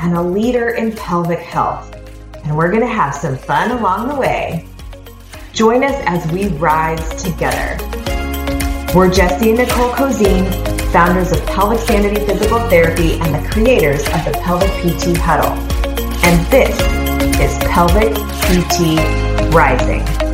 and a leader in pelvic health. And we're going to have some fun along the way. Join us as we rise together. We're Jesse and Nicole Cozine, founders of Pelvic Sanity Physical Therapy and the creators of the Pelvic PT Huddle. And this is Pelvic PT Rising.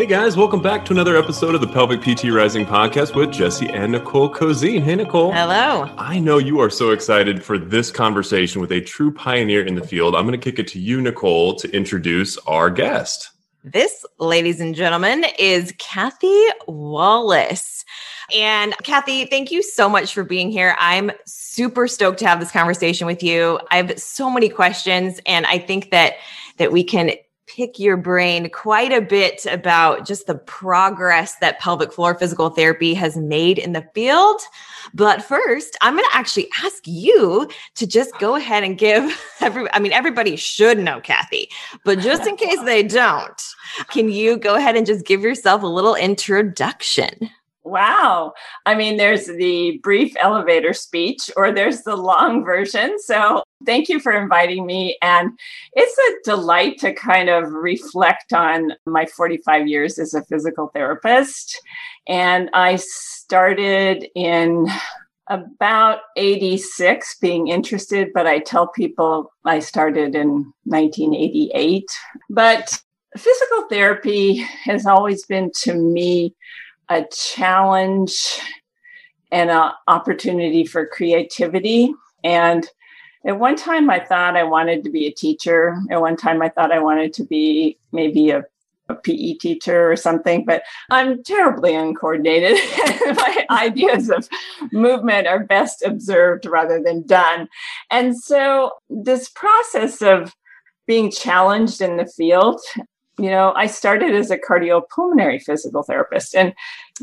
Hey guys, welcome back to another episode of the Pelvic PT Rising podcast with Jesse and Nicole Cozine. Hey Nicole. Hello. I know you are so excited for this conversation with a true pioneer in the field. I'm going to kick it to you, Nicole, to introduce our guest. This, ladies and gentlemen, is Kathy Wallace. And Kathy, thank you so much for being here. I'm super stoked to have this conversation with you. I have so many questions, and I think that that we can pick your brain quite a bit about just the progress that pelvic floor physical therapy has made in the field. But first, I'm going to actually ask you to just go ahead and give every, I mean, everybody should know Kathy, but just in case they don't, can you go ahead and just give yourself a little introduction? Wow. I mean, there's the brief elevator speech or there's the long version. So thank you for inviting me. And it's a delight to kind of reflect on my 45 years as a physical therapist. And I started in about 86 being interested, but I tell people I started in 1988. But physical therapy has always been to me a challenge and an opportunity for creativity. And at one time, I thought I wanted to be a teacher. At one time, I thought I wanted to be maybe a, a PE teacher or something, but I'm terribly uncoordinated. My ideas of movement are best observed rather than done. And so, this process of being challenged in the field you know, I started as a cardiopulmonary physical therapist. And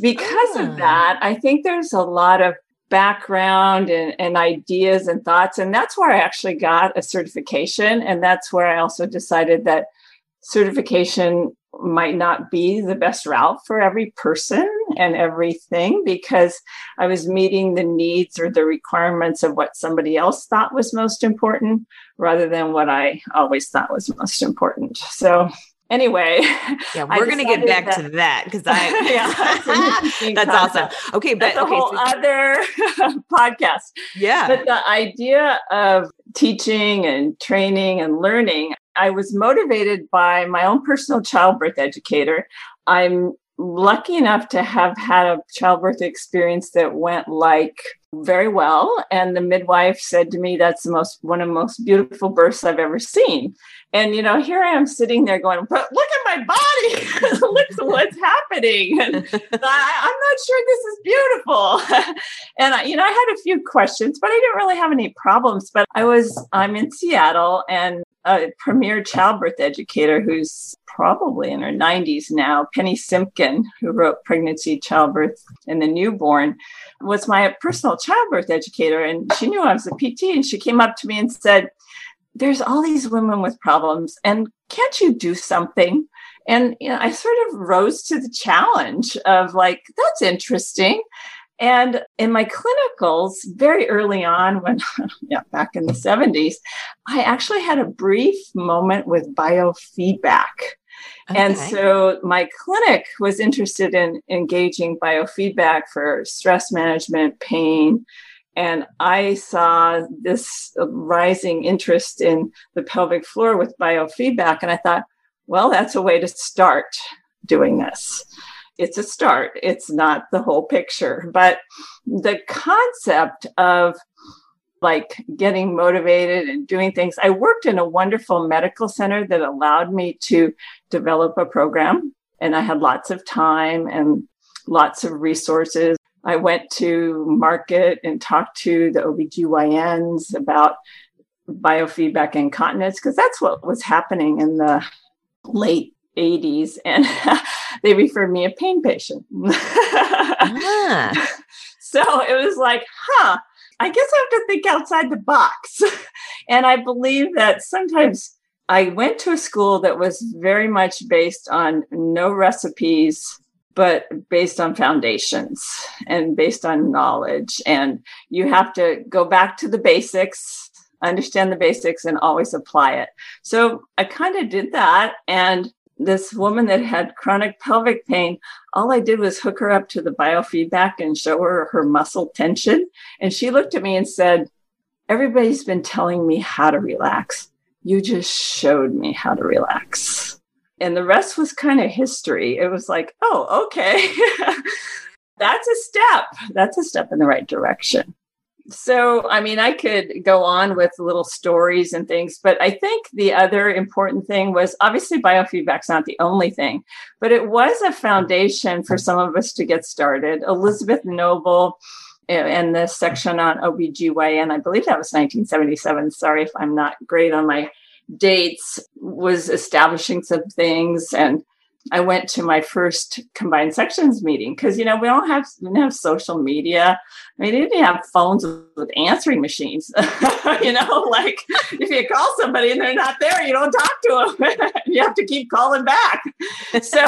because of ah. that, I think there's a lot of background and, and, ideas and thoughts. And that's where I actually got a certification. And that's where I also decided that certification might not be the best route for every person and everything because I was meeting the needs or the requirements of what somebody else thought was most important rather than what I always thought was most important. So anyway yeah we're gonna get back that, to that because i yeah that's, awesome. okay but that's okay, whole so, other podcast. Yeah. But the idea of teaching and training and learning i was motivated by my own personal childbirth educator. I'm lucky enough to have had a childbirth experience that went like very well. And the midwife said to me that's the most one of the most beautiful births i've ever seen. And you know here i am sitting there going but look at my body. Look at what's happening. And I, i'm not sure this is beautiful. And I, you know i had a few questions but i didn't really have any problems. But i was i'm in seattle and a premier childbirth educator who's probably in her 90s now, Penny Simkin, who wrote Pregnancy, Childbirth, and the Newborn, was my personal childbirth educator. And she knew I was a PT, and she came up to me and said, There's all these women with problems, and can't you do something? And you know, I sort of rose to the challenge of like, that's interesting. And in my clinicals, very early on, when, yeah, back in the 70s, I actually had a brief moment with biofeedback. Okay. And so my clinic was interested in engaging biofeedback for stress management, pain. And I saw this rising interest in the pelvic floor with biofeedback. And I thought, well, that's a way to start doing this it's a start. It's not the whole picture. But the concept of like getting motivated and doing things. I worked in a wonderful medical center that allowed me to develop a program, and I had lots of time and lots of resources. I went to market and talked to the OBGYNs about biofeedback incontinence because that's what was happening in the late 80s and they referred me a pain patient ah. so it was like huh i guess i have to think outside the box and i believe that sometimes i went to a school that was very much based on no recipes but based on foundations and based on knowledge and you have to go back to the basics understand the basics and always apply it. So I kind of did that. And this woman that had chronic pelvic pain, all I did was hook her up to the biofeedback and show her her muscle tension. And she looked at me and said, Everybody's been telling me how to relax. You just showed me how to relax. And the rest was kind of history. It was like, oh, okay. That's a step. That's a step in the right direction so i mean i could go on with little stories and things but i think the other important thing was obviously biofeedback's not the only thing but it was a foundation for some of us to get started elizabeth noble in the section on OBGYN, I believe that was 1977. Sorry if I'm not great on my dates, was establishing some things and I went to my first combined sections meeting because you know we don't have we didn't have social media. I mean, they didn't have phones with answering machines. you know, like if you call somebody and they're not there, you don't talk to them. you have to keep calling back. So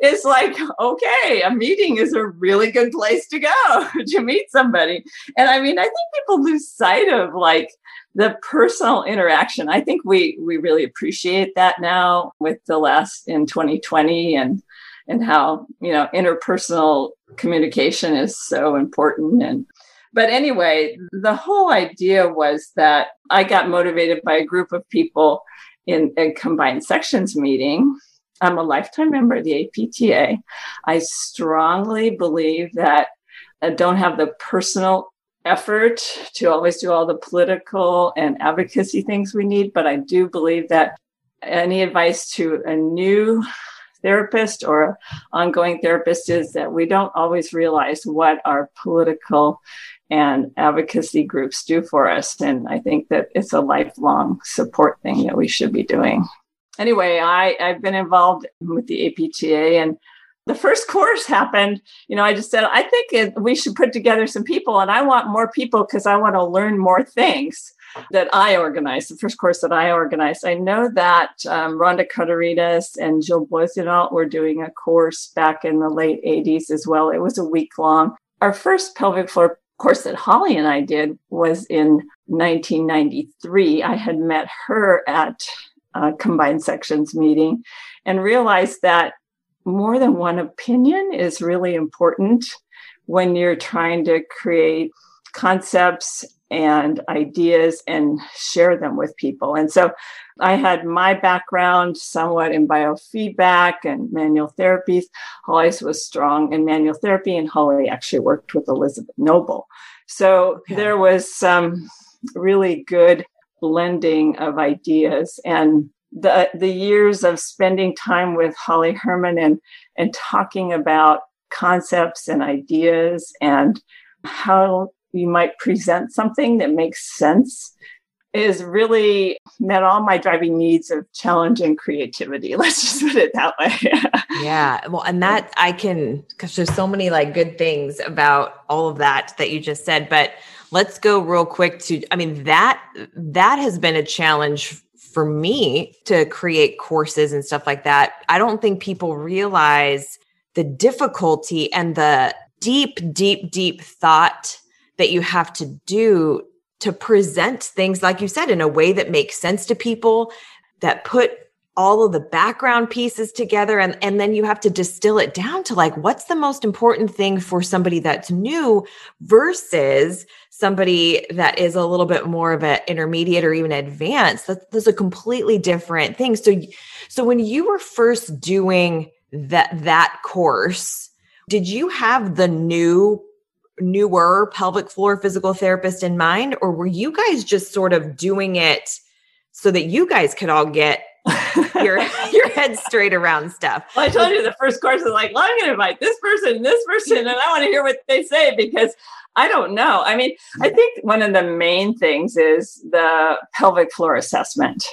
it's like, okay, a meeting is a really good place to go to meet somebody. And I mean, I think people lose sight of like the personal interaction i think we we really appreciate that now with the last in 2020 and and how you know interpersonal communication is so important and but anyway the whole idea was that i got motivated by a group of people in a combined sections meeting. I'm a lifetime member of the apta i strongly believe that I don't have the personal effort to always do all the political and advocacy things we need, but I do believe that any advice to a new therapist or ongoing therapist is that we don't always realize what our political and advocacy groups do for us. And I think that it's a lifelong support thing that we should be doing. Anyway, I, I've been involved with the APTA and the first course happened, you know, I just said, I think it, we should put together some people, and I want more people because I want to learn more things that I organized, the first course that I organized. I know that um, Rhonda Kotarinos and Jill Boissonnault were doing a course back in the late 80s as well. It was a week long. Our first pelvic floor course that Holly and I did was in 1993. I had met her at a combined sections meeting and realized that more than one opinion is really important when you're trying to create concepts and ideas and share them with people. And so I had my background somewhat in biofeedback and manual therapies. Holly was strong in manual therapy, and Holly actually worked with Elizabeth Noble. So yeah. there was some really good blending of ideas. And the the years of spending time with Holly Herman and and talking about concepts and ideas and how you might present something that makes sense is really met all my driving needs of challenge and creativity. Let's just put it that way. yeah. Well, and that I can, because there's so many like good things about all of that that you just said. But let's go real quick to, I mean, that that has been a challenge for me to create courses and stuff like that, I don't think people realize the difficulty and the deep, deep, deep thought that you have to do to present things, like you said, in a way that makes sense to people, that put all of the background pieces together and, and then you have to distill it down to like what's the most important thing for somebody that's new versus somebody that is a little bit more of an intermediate or even advanced. That's, a completely different thing so so when you were first doing that that course did you have the new newer pelvic floor physical therapist in mind or were you guys just sort of doing it so that you guys could all get your your head straight around stuff. Well, I told you the first course is like, well, I'm going to invite this person, this person, and I want to hear what they say because I don't know. I mean, I think one of the main things is the pelvic floor assessment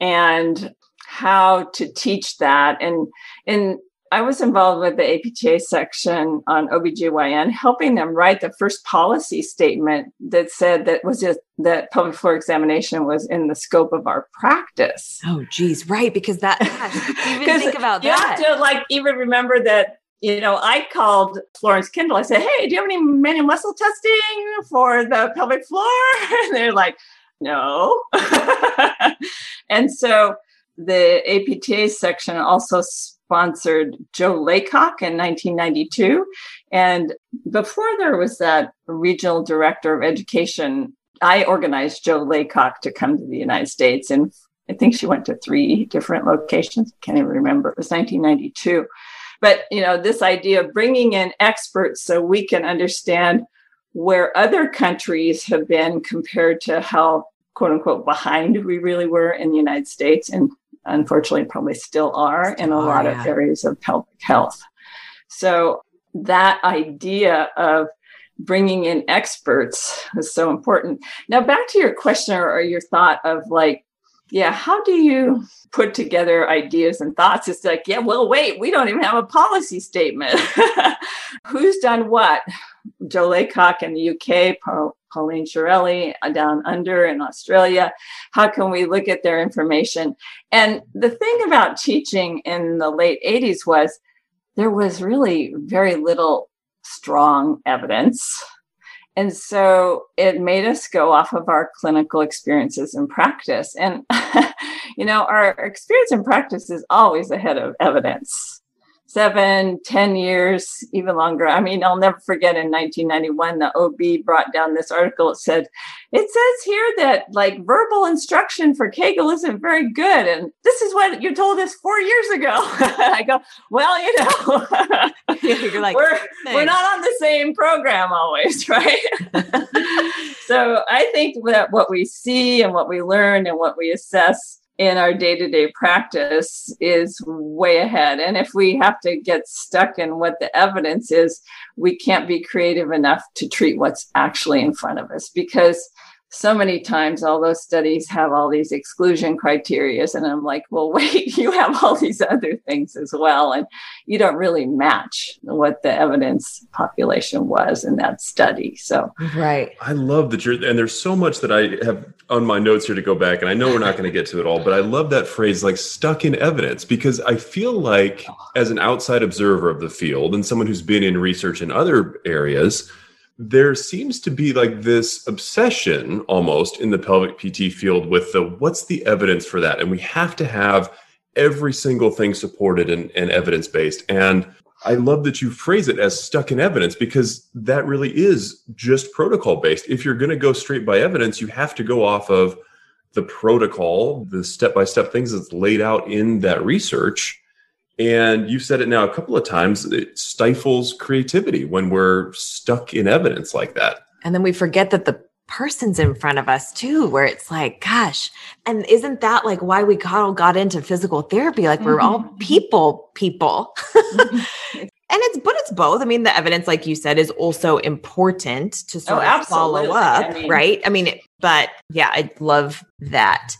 and how to teach that. And in I was involved with the APTA section on OBGYN, helping them write the first policy statement that said that was just that pelvic floor examination was in the scope of our practice. Oh, geez, right. Because that, even think about you that. You have to like even remember that you know, I called Florence Kendall. I said, Hey, do you have any manual muscle testing for the pelvic floor? And they're like, No. and so the APTA section also sponsored Jo Laycock in 1992. And before there was that regional director of education, I organized Jo Laycock to come to the United States. And I think she went to three different locations. I Can't even remember. It was 1992. But, you know, this idea of bringing in experts so we can understand where other countries have been compared to how quote unquote behind we really were in the United States and unfortunately probably still are in a oh, lot yeah. of areas of pelvic health. So that idea of bringing in experts is so important. Now back to your question or your thought of like yeah, how do you put together ideas and thoughts? It's like, yeah, well, wait, we don't even have a policy statement. Who's done what? Jo Laycock in the UK, Pauline Chiarelli uh, down under in Australia. How can we look at their information? And the thing about teaching in the late 80s was there was really very little strong evidence and so it made us go off of our clinical experiences and practice. And, you know, our experience and practice is always ahead of evidence seven, ten years, even longer. I mean, I'll never forget in 1991, the OB brought down this article. It said, it says here that like verbal instruction for Kegel isn't very good. And this is what you told us four years ago. I go, well, you know, You're like, we're, we're not on the same program always, right? so I think that what we see and what we learn and what we assess in our day-to-day practice is way ahead. And if we have to get stuck in what the evidence is we can't be creative enough to treat what's actually in front of us because so many times all those studies have all these exclusion criterias and i'm like well wait you have all these other things as well and you don't really match what the evidence population was in that study so. Right. I love that you're and there's so much that i have on my notes here to go back and i know we're not going to get to it all but i love that phrase like stuck in evidence because i feel like as an outside observer of the field and someone who's been in research in other areas there seems to be like this obsession almost in the pelvic PT field with the what's the evidence for that? And we have to have every single thing supported and, and evidence based. And I love that you phrase it as stuck in evidence because that really is just protocol based. If you're going to go straight by evidence, you have to go off of the protocol, the step by step things that's laid out in that research and you've said it now a couple of times, it stifles creativity when we're stuck in evidence like that. And then we forget that the person's in front of us too, where it's like, gosh, and isn't that like why we all got into physical therapy? Like we're all mm-hmm. people, people. Mm-hmm. and it's but it's both. I mean, the evidence, like you said, is also important to oh, sort oh, of follow up, I mean, right? I mean, but yeah, I love that.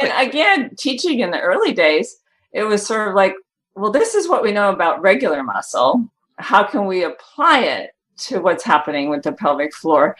And again, teaching in the early days, it was sort of like well, this is what we know about regular muscle. How can we apply it to what's happening with the pelvic floor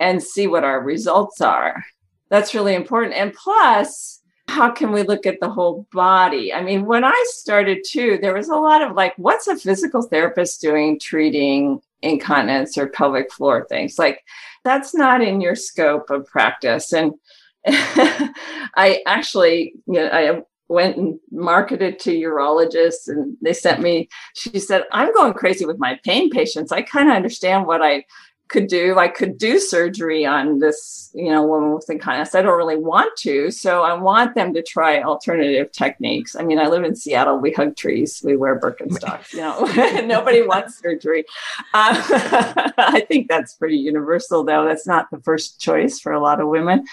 and see what our results are? That's really important. And plus, how can we look at the whole body? I mean, when I started too, there was a lot of like, what's a physical therapist doing treating incontinence or pelvic floor things? Like, that's not in your scope of practice. And I actually, you know, I went and marketed to urologists and they sent me she said i'm going crazy with my pain patients. I kind of understand what i could do. I could do surgery on this you know woman with incontinence. I don't really want to so i want them to try alternative techniques. I mean i live in seattle. We hug trees. We wear birkenstocks you know. Nobody wants surgery. Uh, i think that's pretty universal though. That's not the first choice for a lot of women.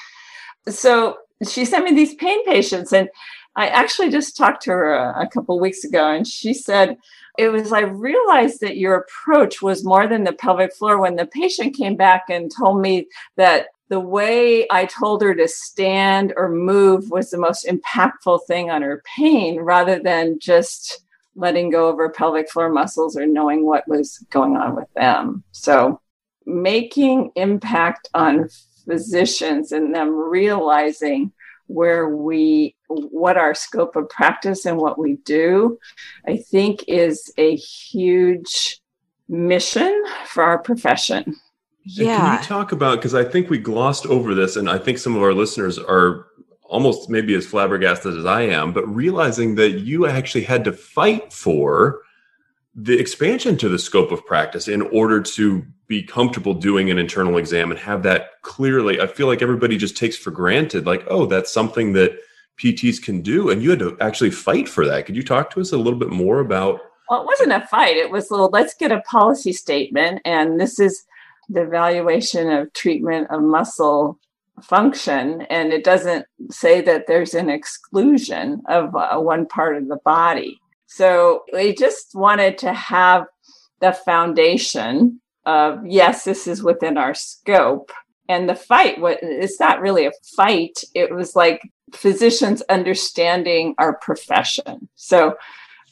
So she sent me these pain patients and I actually just talked to her a, a couple weeks ago, and she said, it was I realized that your approach was more than the pelvic floor when the patient came back and told me that the way I told her to stand or move was the most impactful thing on her pain rather than just letting go of her pelvic floor muscles or knowing what was going on with them. So, making impact on physicians and them realizing where we what our scope of practice and what we do i think is a huge mission for our profession. Yeah can you talk about because i think we glossed over this and i think some of our listeners are almost maybe as flabbergasted as i am but realizing that you actually had to fight for the expansion to the scope of practice in order to be comfortable doing an internal exam and have that clearly i feel like everybody just takes for granted like oh that's something that pts can do. And you had to actually fight for that. Could you talk to us a little bit more about well it wasn't a fight. It was little let's get a policy statement. And this is the evaluation of treatment of muscle function. And it doesn't say that there's an exclusion of uh, one part of the body so we just wanted to have the foundation of yes, this is within our scope. And the fight, what it's not really a fight. It was like physicians understanding our profession. So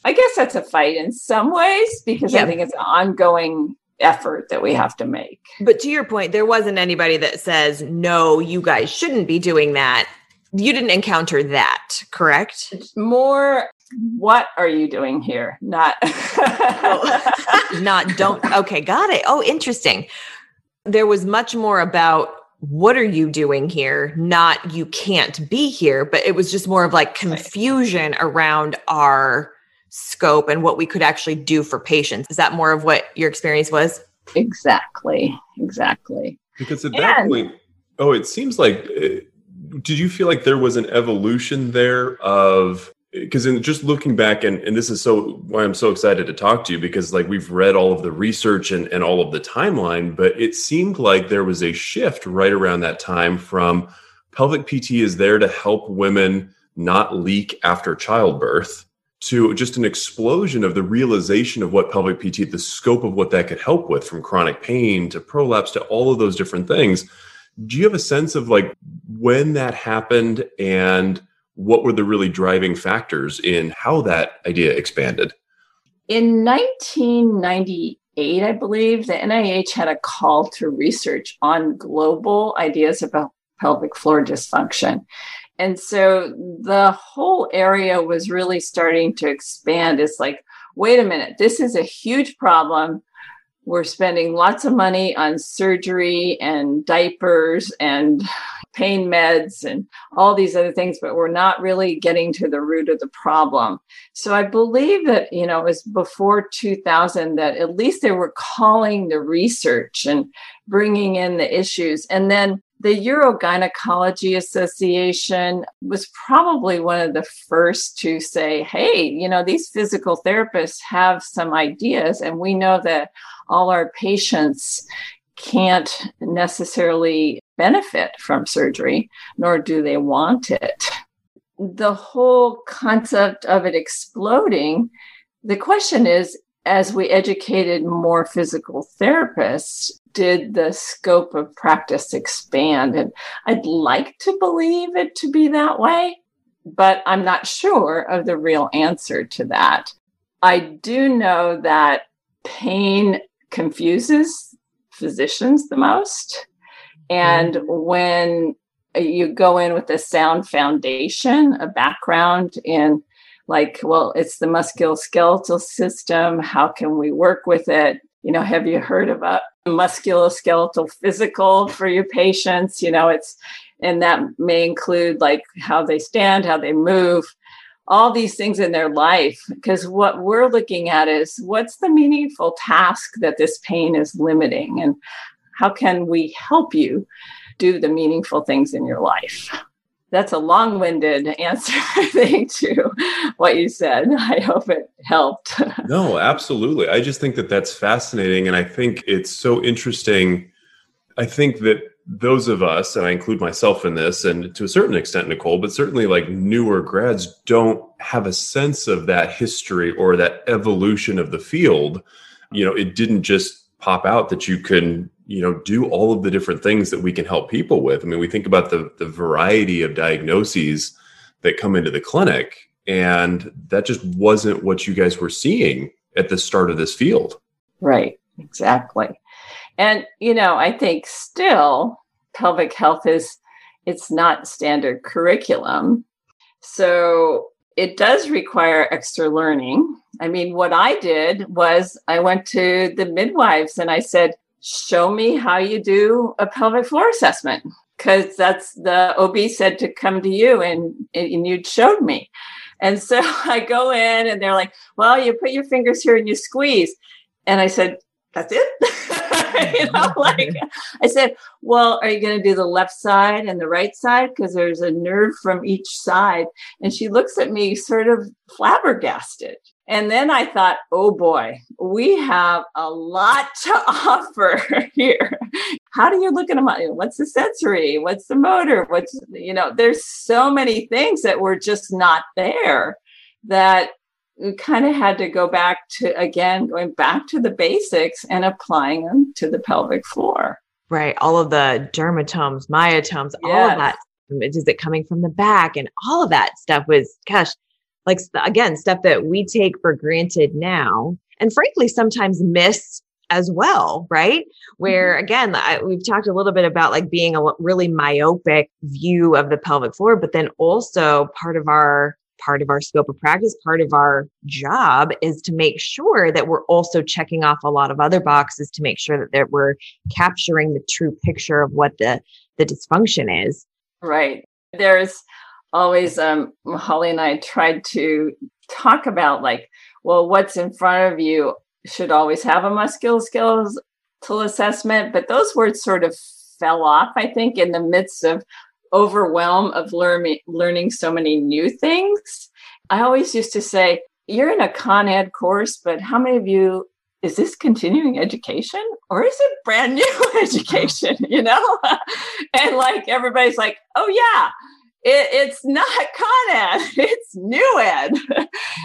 I guess that's a fight in some ways because yeah. I think it's an ongoing effort that we have to make. But to your point, there wasn't anybody that says, no, you guys shouldn't be doing that. You didn't encounter that, correct? More what are you doing here? Not oh, not don't okay, got it. Oh, interesting. There was much more about what are you doing here? Not you can't be here, but it was just more of like confusion around our scope and what we could actually do for patients. Is that more of what your experience was? Exactly. Exactly. Because at that point, oh, it seems like uh, did you feel like there was an evolution there of because in just looking back and, and this is so why i'm so excited to talk to you because like we've read all of the research and, and all of the timeline but it seemed like there was a shift right around that time from pelvic pt is there to help women not leak after childbirth to just an explosion of the realization of what pelvic pt the scope of what that could help with from chronic pain to prolapse to all of those different things. Do you have a sense of like when that happened and what were the really driving factors in how that idea expanded? In 1998, I believe, the NIH had a call to research on global ideas about pelvic floor dysfunction. And so the whole area was really starting to expand. It's like, wait a minute, this is a huge problem. We're spending lots of money on surgery and diapers and pain meds and all these other things, but we're not really getting to the root of the problem. So I believe that, you know, it was before 2000 that at least they were calling the research and bringing in the issues. And then the Urogynecology Association was probably one of the first to say, hey, you know, these physical therapists have some ideas, and we know that all our patients can't necessarily benefit from surgery, nor do they want it. The whole concept of it exploding, the question is as we educated more physical therapists, did the scope of practice expand? And I'd like to believe it to be that way, but I'm not sure of the real answer to that. I do know that pain confuses physicians the most. And mm-hmm. when you go in with a sound foundation, a background in like, well, it's the musculoskeletal system. How can we work with it? You know, have you heard of a musculoskeletal physical for your patients? You know, it's, and that may include like how they stand, how they move, all these things in their life. Because what we're looking at is what's the meaningful task that this pain is limiting? And how can we help you do the meaningful things in your life? That's a long winded answer, I think, to what you said. I hope it helped. no, absolutely. I just think that that's fascinating. And I think it's so interesting. I think that those of us, and I include myself in this, and to a certain extent, Nicole, but certainly like newer grads don't have a sense of that history or that evolution of the field. You know, it didn't just pop out that you can, you know, do all of the different things that we can help people with. I mean, we think about the the variety of diagnoses that come into the clinic, and that just wasn't what you guys were seeing at the start of this field. Right. Exactly. And, you know, I think still pelvic health is, it's not standard curriculum. So it does require extra learning. I mean, what I did was I went to the midwives and I said, show me how you do a pelvic floor assessment. Because that's the OB said to come to you and, and you showed me. And so I go in and they're like, well, you put your fingers here and you squeeze. And I said, that's it. you know, like I said, well, are you going to do the left side and the right side? Because there's a nerve from each side. And she looks at me sort of flabbergasted. And then I thought, oh boy, we have a lot to offer here. How do you look at them? What's the sensory? What's the motor? What's, you know, there's so many things that were just not there that kind of had to go back to again going back to the basics and applying them to the pelvic floor right all of the dermatomes myotomes yes. all of that is it coming from the back and all of that stuff was gosh like again stuff that we take for granted now and frankly sometimes miss as well right where mm-hmm. again I, we've talked a little bit about like being a really myopic view of the pelvic floor but then also part of our part of our scope of practice, part of our job is to make sure that we're also checking off a lot of other boxes to make sure that, that we're capturing the true picture of what the, the dysfunction is. Right. There's always, um, Holly and I tried to talk about like, well, what's in front of you should always have a musculoskeletal assessment, but those words sort of fell off, I think, in the midst of overwhelm of learning learning so many new things. I always used to say, you're in a Con Ed course, but how many of you is this continuing education or is it brand new education? You know? and like everybody's like, oh yeah, it, it's not Con Ed, it's new ed.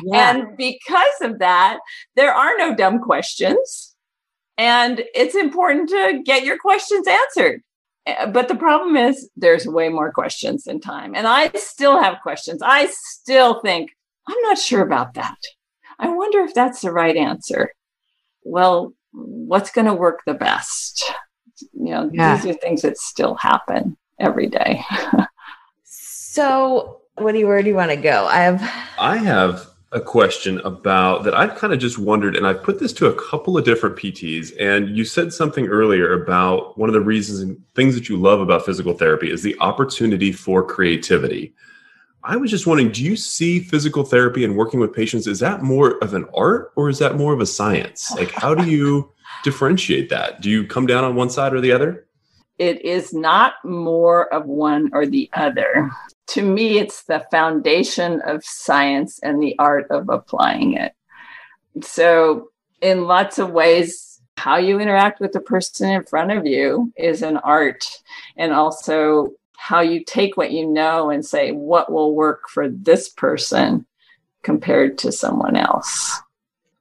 Yeah. and because of that, there are no dumb questions. And it's important to get your questions answered. Eh, but the problem is there's way more questions than time. And I still have questions. I still think, I'm not sure about that. I wonder if that's the right answer. Well, what's going to work the best? You know, yeah. these are things that still happen every day. so, what do you, where do you want to go? I have, I have a question about that I've kind of just wondered, and I've put this to a couple of different PTs. And you said something earlier about one of the reasons and things that you love about physical therapy is the opportunity for creativity. I was just wondering, do you see physical therapy and working with patients, is that more of an art or is that more of a science? Like, how do you differentiate that? Do you come down on one side or the other? It is not more of one or the other to me, it's the foundation of science and the art of applying it. So, in lots of ways, how you interact with the person in front of you is an art. And also, how you take what you know and say, what will work for this person compared to someone else.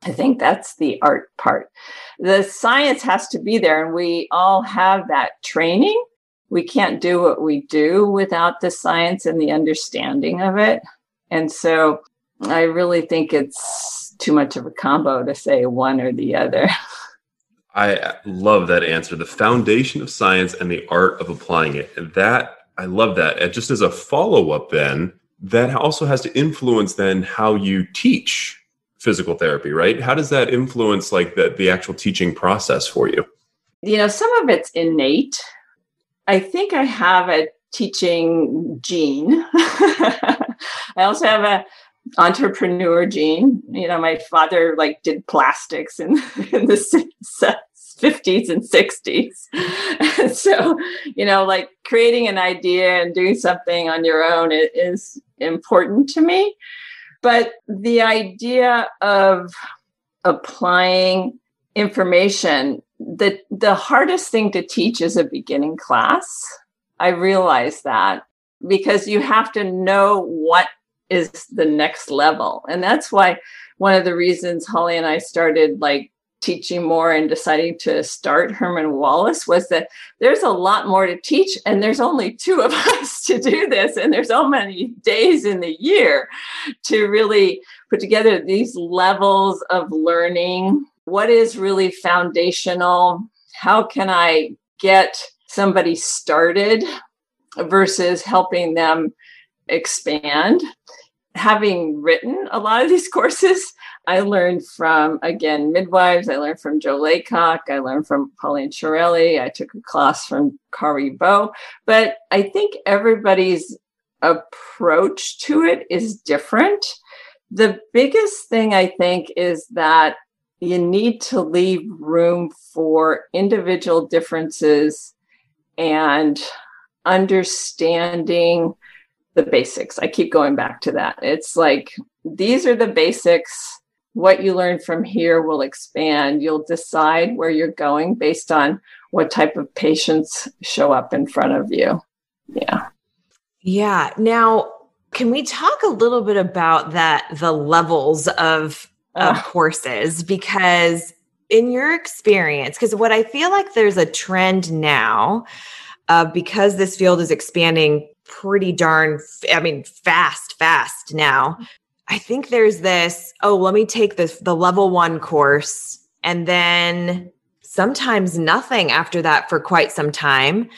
I think that's the art part. The science has to be there, and we all have that training we can't do what we do without the science and the understanding of it. And so I really think it's too much of a combo to say one or the other. I love that answer. The foundation of science and the art of applying it. And that, I love that. And just as a follow up, then, that also has to influence then how you teach physical therapy, right? How does that influence like the, the actual teaching process for you? You know, some of it's innate I think I have a teaching gene. I also have a entrepreneur gene. You know, my father like did plastics in, in the 50s and 60s. so, you know, like creating an idea and doing something on your own is important to me. But the idea of applying information the the hardest thing to teach is a beginning class. I realize that because you have to know what is the next level. And that's why one of the reasons Holly and I started like teaching more and deciding to start Herman Wallace was that there's a lot more to teach and there's only two of us to do this and there's so many days in the year to really put together these levels of learning what is really foundational how can i get somebody started versus helping them expand having written a lot of these courses, I learned from, again, midwives. I learned from Jo Laycock. I learned from Pauline Chiarelli. I took a class from Kari Bo. But I think everybody's approach to it is different. The biggest thing I think is that you need to leave room for individual differences and understanding the basics. I keep going back to that. It's like these are the basics. What you learn from here will expand. You'll decide where you're going based on what type of patients show up in front of you. Yeah. Yeah. Now, can we talk a little bit about that the levels of, of courses because in your experience because what I feel like there's a trend now uh, because this field is expanding pretty darn, I mean, fast, fast now. I think there's this, oh, let me take this, the level one course, and then sometimes nothing after that for quite some time,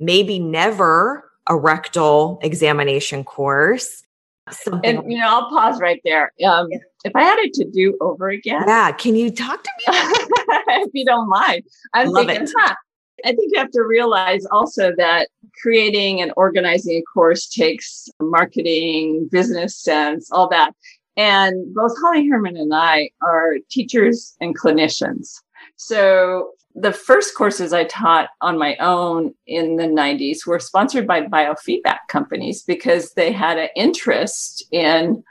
maybe never a rectal examination course. Something and you know, I'll pause right there. Um, yeah. If I had it to do over again, yeah, can you talk to me if you don't mind? I'm Love thinking, it. Huh, I think you have to realize also that creating and organizing a course takes marketing, business sense, all that. And both Holly Herman and I are teachers and clinicians. So the first courses I taught on my own in the 90s were sponsored by biofeedback companies because they had an interest in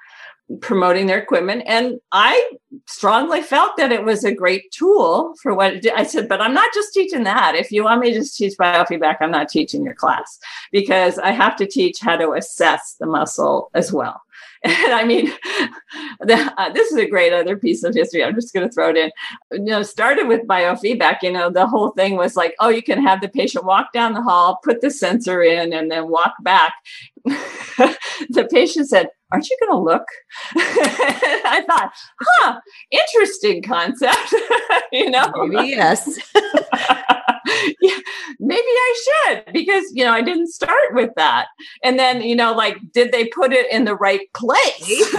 promoting their equipment. And I strongly felt that it was a great tool for what I said, but I'm not just teaching that. If you want me to just teach biofeedback, I'm not teaching your class because I have to teach how to assess the muscle as well. And I mean, the, uh, this is a great other piece of history. I'm just going to throw it in. You know, started with biofeedback. You know, the whole thing was like, oh, you can have the patient walk down the hall, put the sensor in, and then walk back. the patient said, aren't you going to look? I thought, huh, interesting concept. you know, maybe yes. yeah, maybe I should because you know I didn't start with that. And then you know, like, did they put it in the right place?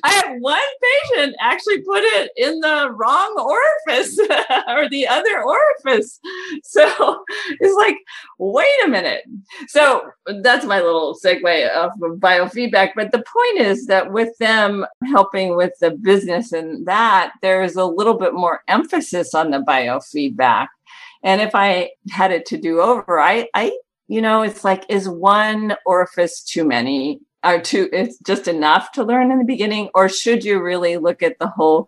I have one patient actually put it in the wrong orifice or the other orifice. So it's like, wait a minute. So that's my little segue of biofeedback. But the point is that with them helping with the business and that, there is a little bit more emphasis on the biofeedback. And if I had it to do over, I, I, you know, it's like, is one orifice too many? Are too it's just enough to learn in the beginning or should you really look at the whole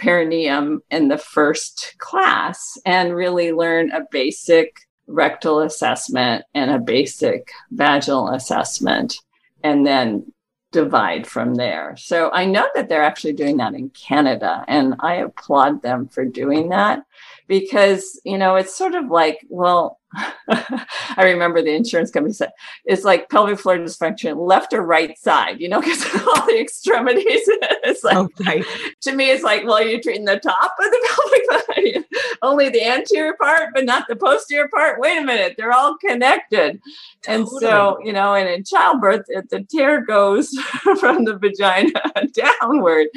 perineum in the first class and really learn a basic rectal assessment and a basic vaginal assessment and then divide from there. So I know that they're actually doing that in Canada and I applaud them for doing that because, you know, it's sort of like, well, I remember the insurance company said it's like pelvic floor dysfunction, left or right side, you know, because all the extremities. it's like, okay. to me, it's like, well, you're treating the top of the pelvic floor, only the anterior part, but not the posterior part. Wait a minute, they're all connected. Totally. And so, you know, and in childbirth, the tear goes from the vagina downward.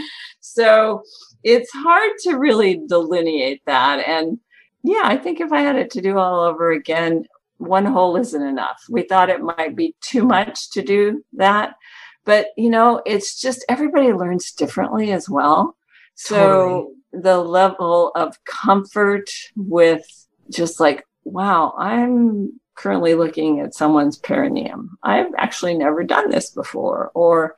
So it's hard to really delineate that. And yeah, I think if I had it to do all over again, one hole isn't enough. We thought it might be too much to do that. But, you know, it's just everybody learns differently as well. So totally. the level of comfort with just like, wow, I'm currently looking at someone's perineum. I've actually never done this before. Or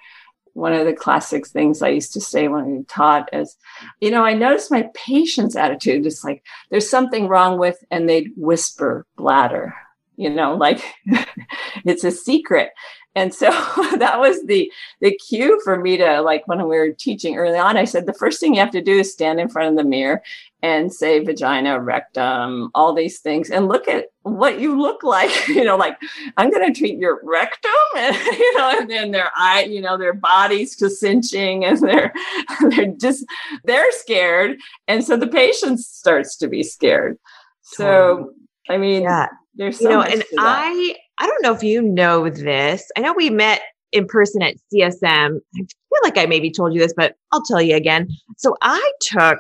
one of the classic things I used to say when we taught is, you know, I noticed my patient's attitude is like, there's something wrong with, and they'd whisper bladder, you know, like it's a secret. And so that was the the cue for me to like when we were teaching early on. I said the first thing you have to do is stand in front of the mirror and say vagina, rectum, all these things, and look at what you look like. You know, like I'm going to treat your rectum, and you know, and then their eye, you know, their bodies just cinching, and they're they're just they're scared, and so the patient starts to be scared. So I mean, yeah. there's so you know, and I I don't know if you know this. I know we met in person at CSM. I feel like I maybe told you this, but I'll tell you again. So I took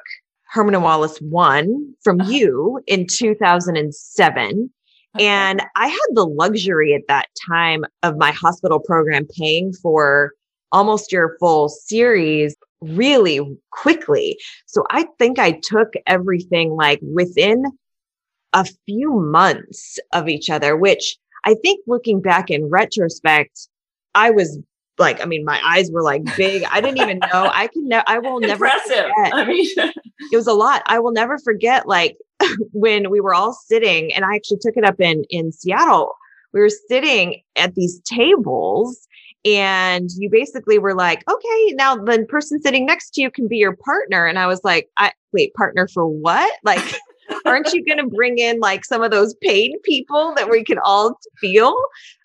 Herman and Wallace 1 from uh-huh. you in 2007. Okay. And I had the luxury at that time of my hospital program paying for almost your full series really quickly. So I think I took everything like within a few months of each other, which I think looking back in retrospect, I was like, I mean, my eyes were like big. I didn't even know. I can never, I will never Impressive. Forget. I mean, it was a lot. I will never forget like when we were all sitting and I actually took it up in, in Seattle. We were sitting at these tables and you basically were like, okay, now the person sitting next to you can be your partner. And I was like, I wait, partner for what? Like, aren't you going to bring in like some of those paid people that we can all feel?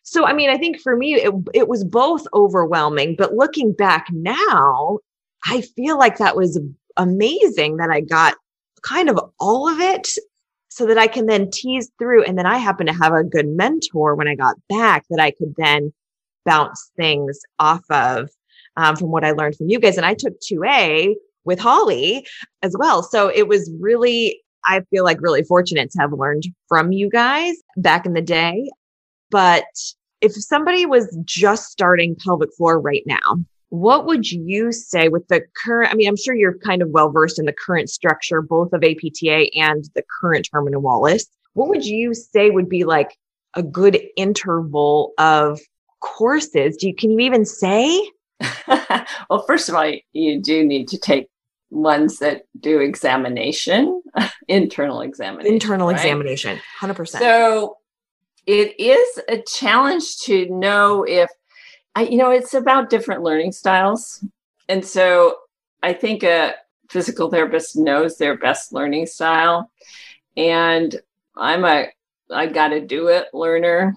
So, I mean, I think for me, it, it was both overwhelming, but looking back now, I feel like that was amazing that I got kind of all of it so that I can then tease through. And then I happen to have a good mentor when I got back that I could then bounce things off of um, from what I learned from you guys. And I took 2A with Holly as well. So it was really I feel like really fortunate to have learned from you guys back in the day. But if somebody was just starting pelvic floor right now, what would you say with the current? I mean, I'm sure you're kind of well versed in the current structure, both of APTA and the current Herman Wallace. What would you say would be like a good interval of courses? Do you, can you even say? well, first of all, you do need to take ones that do examination, internal examination. Internal right? examination, 100%. So it is a challenge to know if, I, you know, it's about different learning styles. And so I think a physical therapist knows their best learning style. And I'm a, I got to do it learner.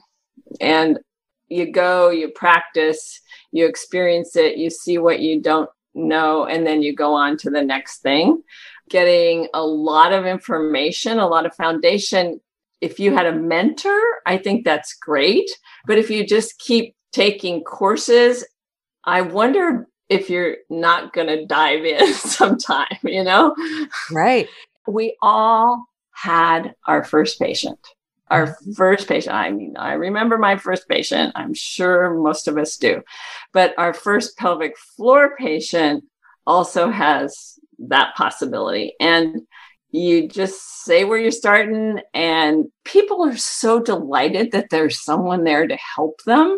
And you go, you practice, you experience it, you see what you don't know, and then you go on to the next thing. Getting a lot of information, a lot of foundation. If you had a mentor, I think that's great. But if you just keep taking courses, I wonder if you're not going to dive in sometime, you know? Right. We all had our first patient our mm-hmm. first patient. I mean, I remember my first patient. I'm sure most of us do. But our first pelvic floor patient also has that possibility. And you just say where you're starting, and people are so delighted that there's someone there to help them.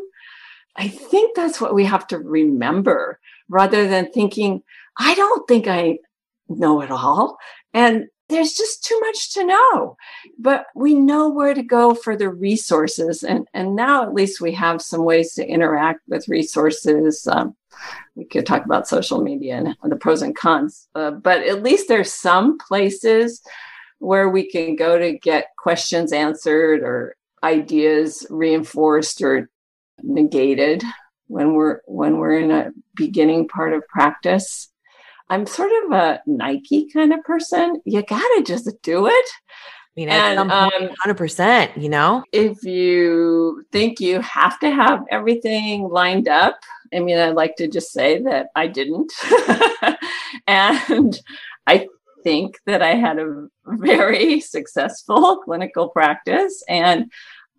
I think that's what we have to remember rather than thinking, I don't think I know it all. And there's just too much to know. But we know where to go for the resources and and now at least we have some ways to interact with resources. Um, we could talk about social media and the pros and cons uh, but at least there's some places where we can go to get questions answered or ideas reinforced or negated when we're when we're in a beginning part of practice I'm sort of a Nike kind of person. You gotta just do it. I mean, and, um, 100%, you know? If you think you have to have everything lined up, I mean, I'd like to just say that I didn't. and I think that I had a very successful clinical practice and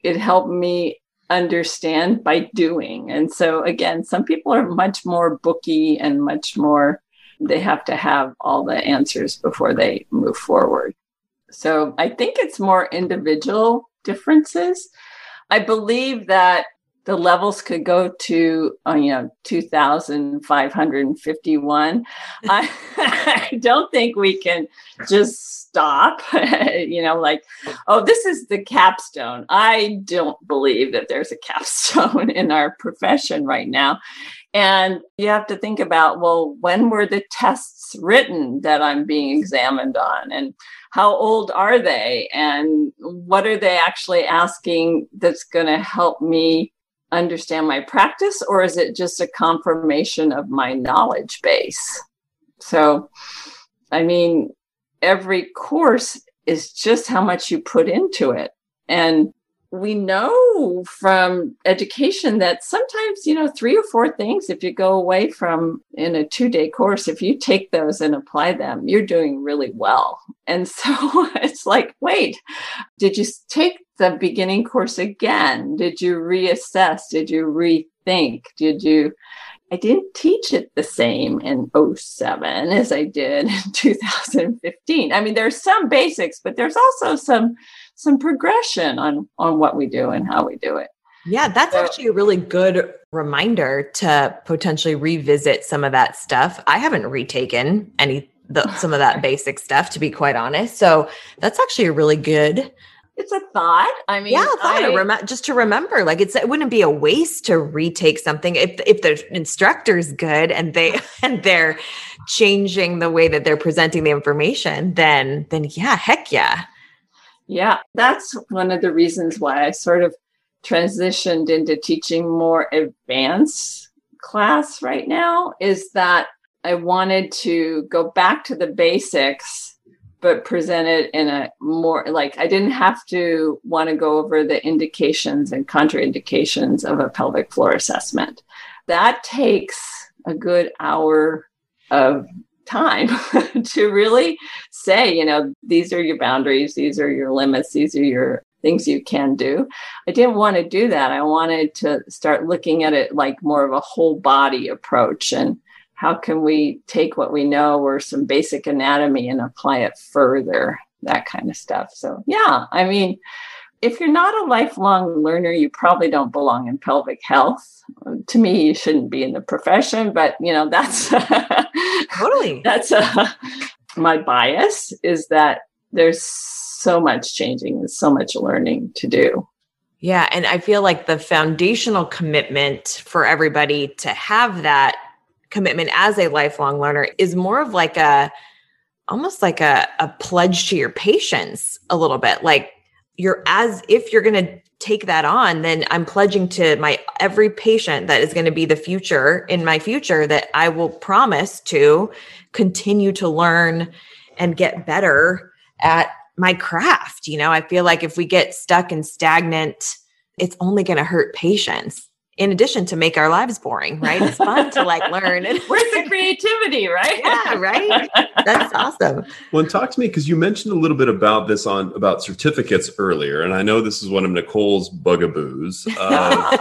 it helped me understand by doing. And so, again, some people are much more booky and much more they have to have all the answers before they move forward. So I think it's more individual differences. I believe that the levels could go to uh, you know 2551 I, I don't think we can just stop you know like oh this is the capstone. I don't believe that there's a capstone in our profession right now. And you have to think about well when were the tests written that i'm being examined on? And how old are they? And what are they actually asking that's going to help me understand my practice or is it just a confirmation of my knowledge base? So i mean every course is just how much you put into it. And we know from education that sometimes you know three or four things if you go away from in a two day course if you take those and apply them you're doing really well. And so it's like wait did you take the beginning course again did you reassess did you rethink did you I didn't teach it the same in 07 as I did in 2015. I mean, there's some basics, but there's also some some progression on on what we do and how we do it. Yeah, that's so, actually a really good reminder to potentially revisit some of that stuff. I haven't retaken any the, some of that basic stuff to be quite honest. So that's actually a really good it's a thought. I mean, yeah, thought I, rem- just to remember, like it's it wouldn't be a waste to retake something if if the instructor's good and they and they're changing the way that they're presenting the information. Then then yeah, heck yeah. Yeah, that's one of the reasons why I sort of transitioned into teaching more advanced class right now is that I wanted to go back to the basics, but present it in a more like I didn't have to want to go over the indications and contraindications of a pelvic floor assessment. That takes a good hour of time to really say, you know, these are your boundaries, these are your limits, these are your things you can do. I didn't want to do that. I wanted to start looking at it like more of a whole body approach and how can we take what we know or some basic anatomy and apply it further, that kind of stuff. So, yeah, I mean, if you're not a lifelong learner, you probably don't belong in pelvic health. To me, you shouldn't be in the profession, but you know that's totally that's uh, my bias is that there's so much changing and so much learning to do. Yeah, and I feel like the foundational commitment for everybody to have that commitment as a lifelong learner is more of like a almost like a, a pledge to your patients a little bit. Like you're as if you're going to take that on then i'm pledging to my every patient that is going to be the future in my future that i will promise to continue to learn and get better at my craft. You know i feel like if we get stuck and stagnant it's only going to hurt patients in addition to make our lives boring, right? It's fun to like learn. Where's the creativity, right? Yeah, right. That's awesome. Well, and talk to me because you mentioned a little bit about this on about certificates earlier, and I know this is one of Nicole's bugaboos. Um,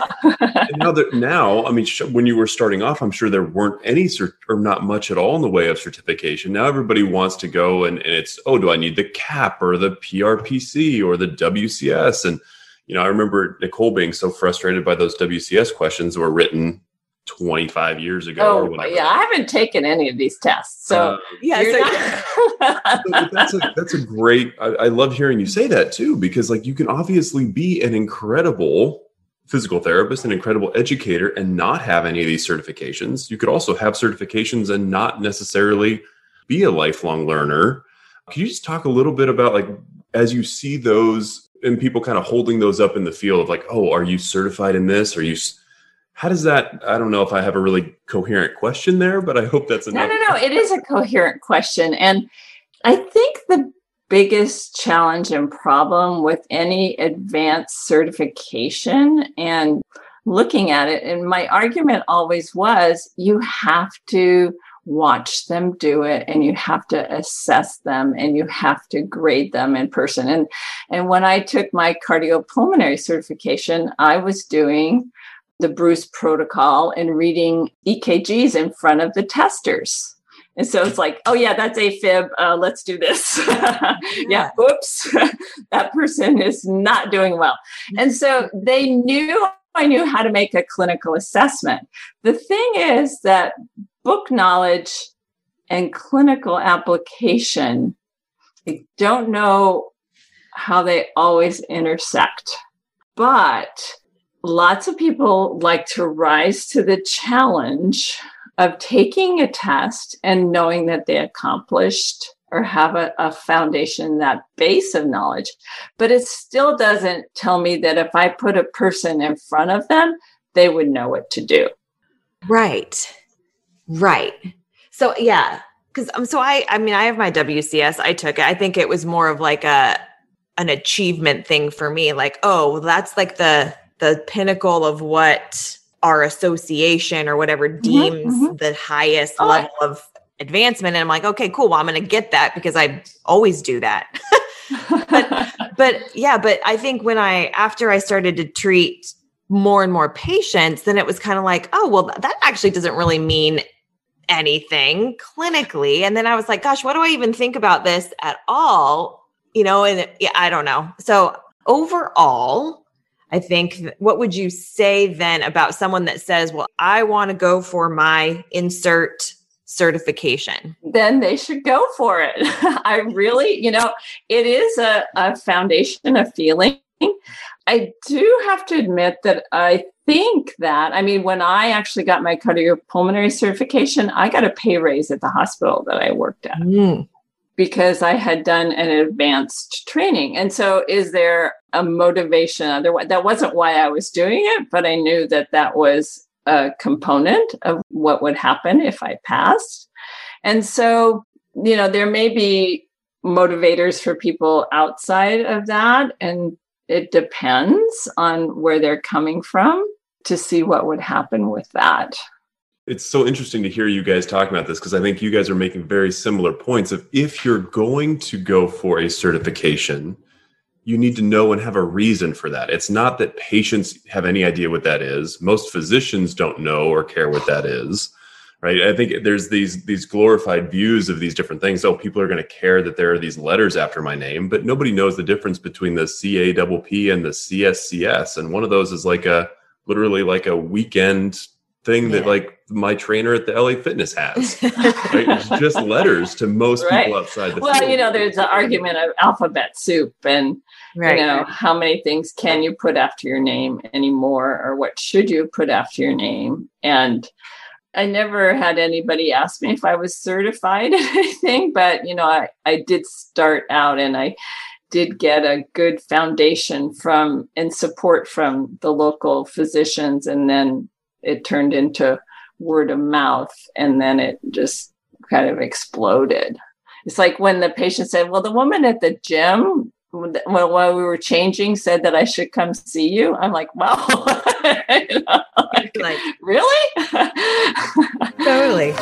now that now, I mean, sh- when you were starting off, I'm sure there weren't any cert- or not much at all in the way of certification. Now everybody wants to go and, and it's oh, do I need the CAPP or the PRPC or the WCS and you know, I remember Nicole being so frustrated by those WCS questions that were written 25 years ago oh, or whatever. Yeah, I haven't taken any of these tests. So uh, yeah, so, not- that's a that's a great I, I love hearing you say that too, because like you can obviously be an incredible physical therapist, an incredible educator, and not have any of these certifications. You could also have certifications and not necessarily be a lifelong learner. Can you just talk a little bit about like as you see those and people kind of holding those up in the field of like, oh, are you certified in this? Are you? How does that? I don't know if I have a really coherent question there, but I hope that's enough. No, no, no. It is a coherent question, and I think the biggest challenge and problem with any advanced certification and looking at it and my argument always was you have to watch them do it and you have to assess them and you have to grade them in person and and when i took my cardiopulmonary certification i was doing the bruce protocol and reading ekgs in front of the testers and so it's like, oh yeah, that's AFib. Uh, let's do this. yeah, oops, that person is not doing well. And so they knew I knew how to make a clinical assessment. The thing is that book knowledge and clinical application, I don't know how they always intersect. But lots of people like to rise to the challenge of taking a test and knowing that they accomplished or have a, a, foundation, that base of knowledge. But it still doesn't tell me that if I put a person in front of them, they would know what to do. Right. Right. So, yeah. Cause um, so I, I mean, I have my WCS. I took it. I think it was more of like a, an achievement thing for me. Like, oh, that's like the, the pinnacle of what our association or whatever mm-hmm, deems mm-hmm. the highest oh, level of advancement and i'm like okay cool well i'm going to get that because i always do that but but yeah but i think when i after i started to treat more and more patients then it was kind of like oh well that actually doesn't really mean anything clinically and then i was like gosh what do i even think about this at all you know and yeah, i don't know so overall I think what would you say then about someone that says, well, I want to go for my insert certification? Then they should go for it. I really, you know, it is a, a foundation of feeling. I do have to admit that I think that, I mean, when I actually got my cardiopulmonary certification, I got a pay raise at the hospital that I worked at. Mm because I had done an advanced training. And so, is there a motivation otherwise? That wasn't why I was doing it, but I knew that that was a component of what would happen if I passed. And so, you know, there may be motivators for people outside of that. And it depends on where they're coming from to see what would happen with that it's so interesting to hear you guys talk about this because I think you guys are making very similar points of if you're going to go for a certification, you need to know and have a reason for that. It's not that patients have any idea what that is. Most physicians don't know or care what that is. Right. I think there's these these glorified views of these different things. Oh, people are going to care that there are these letters after my name, but nobody knows the difference between the CAPP and the CSCS. And one of those is like a literally like a weekend thing yeah. that like my trainer at the LA Fitness has. right? It's just letters to most right. people outside the. Well, field. you know, there's an argument of alphabet soup, and right. you know, how many things can you put after your name anymore, or what should you put after your name? And I never had anybody ask me if I was certified in anything, but you know, I I did start out, and I did get a good foundation from and support from the local physicians and then it turned into word of mouth and then it just kind of exploded. It's like when the patient said, Well, the woman at the gym, while we were changing, said that I should come see you. I'm like, Wow. you know, like, like, really? totally.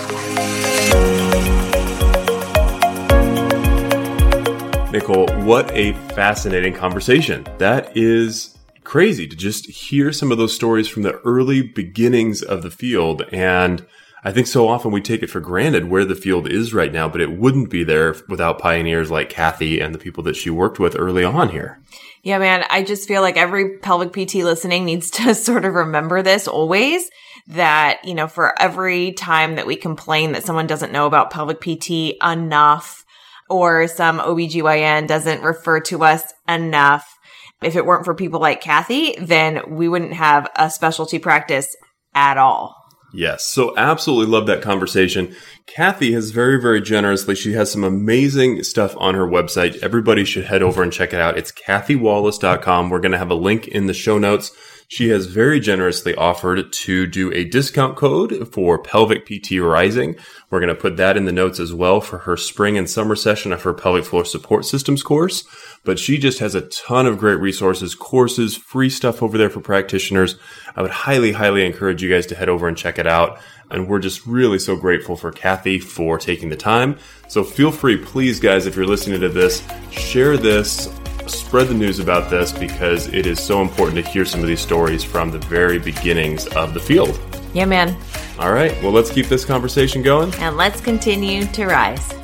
Nicole, what a fascinating conversation. That is crazy to just hear some of those stories from the early beginnings of the field. And I think so often we take it for granted where the field is right now, but it wouldn't be there without pioneers like Kathy and the people that she worked with early on here. Yeah, man. I just feel like every pelvic PT listening needs to sort of remember this always that, you know, for every time that we complain that someone doesn't know about pelvic PT enough or some OBGYN doesn't refer to us enough, if it weren't for people like Kathy, then we wouldn't have a specialty practice at all. Yes. So absolutely love that conversation. Kathy has very, very generously, she has some amazing stuff on her website. Everybody should head over and check it out. It's kathywallace.com. We're going to have a link in the show notes. She has very generously offered to do a discount code for pelvic PT rising. We're going to put that in the notes as well for her spring and summer session of her pelvic floor support systems course. But she just has a ton of great resources, courses, free stuff over there for practitioners. I would highly, highly encourage you guys to head over and check it out. And we're just really so grateful for Kathy for taking the time. So feel free, please, guys, if you're listening to this, share this spread the news about this because it is so important to hear some of these stories from the very beginnings of the field. Yeah, man. All right. Well, let's keep this conversation going. And let's continue to rise.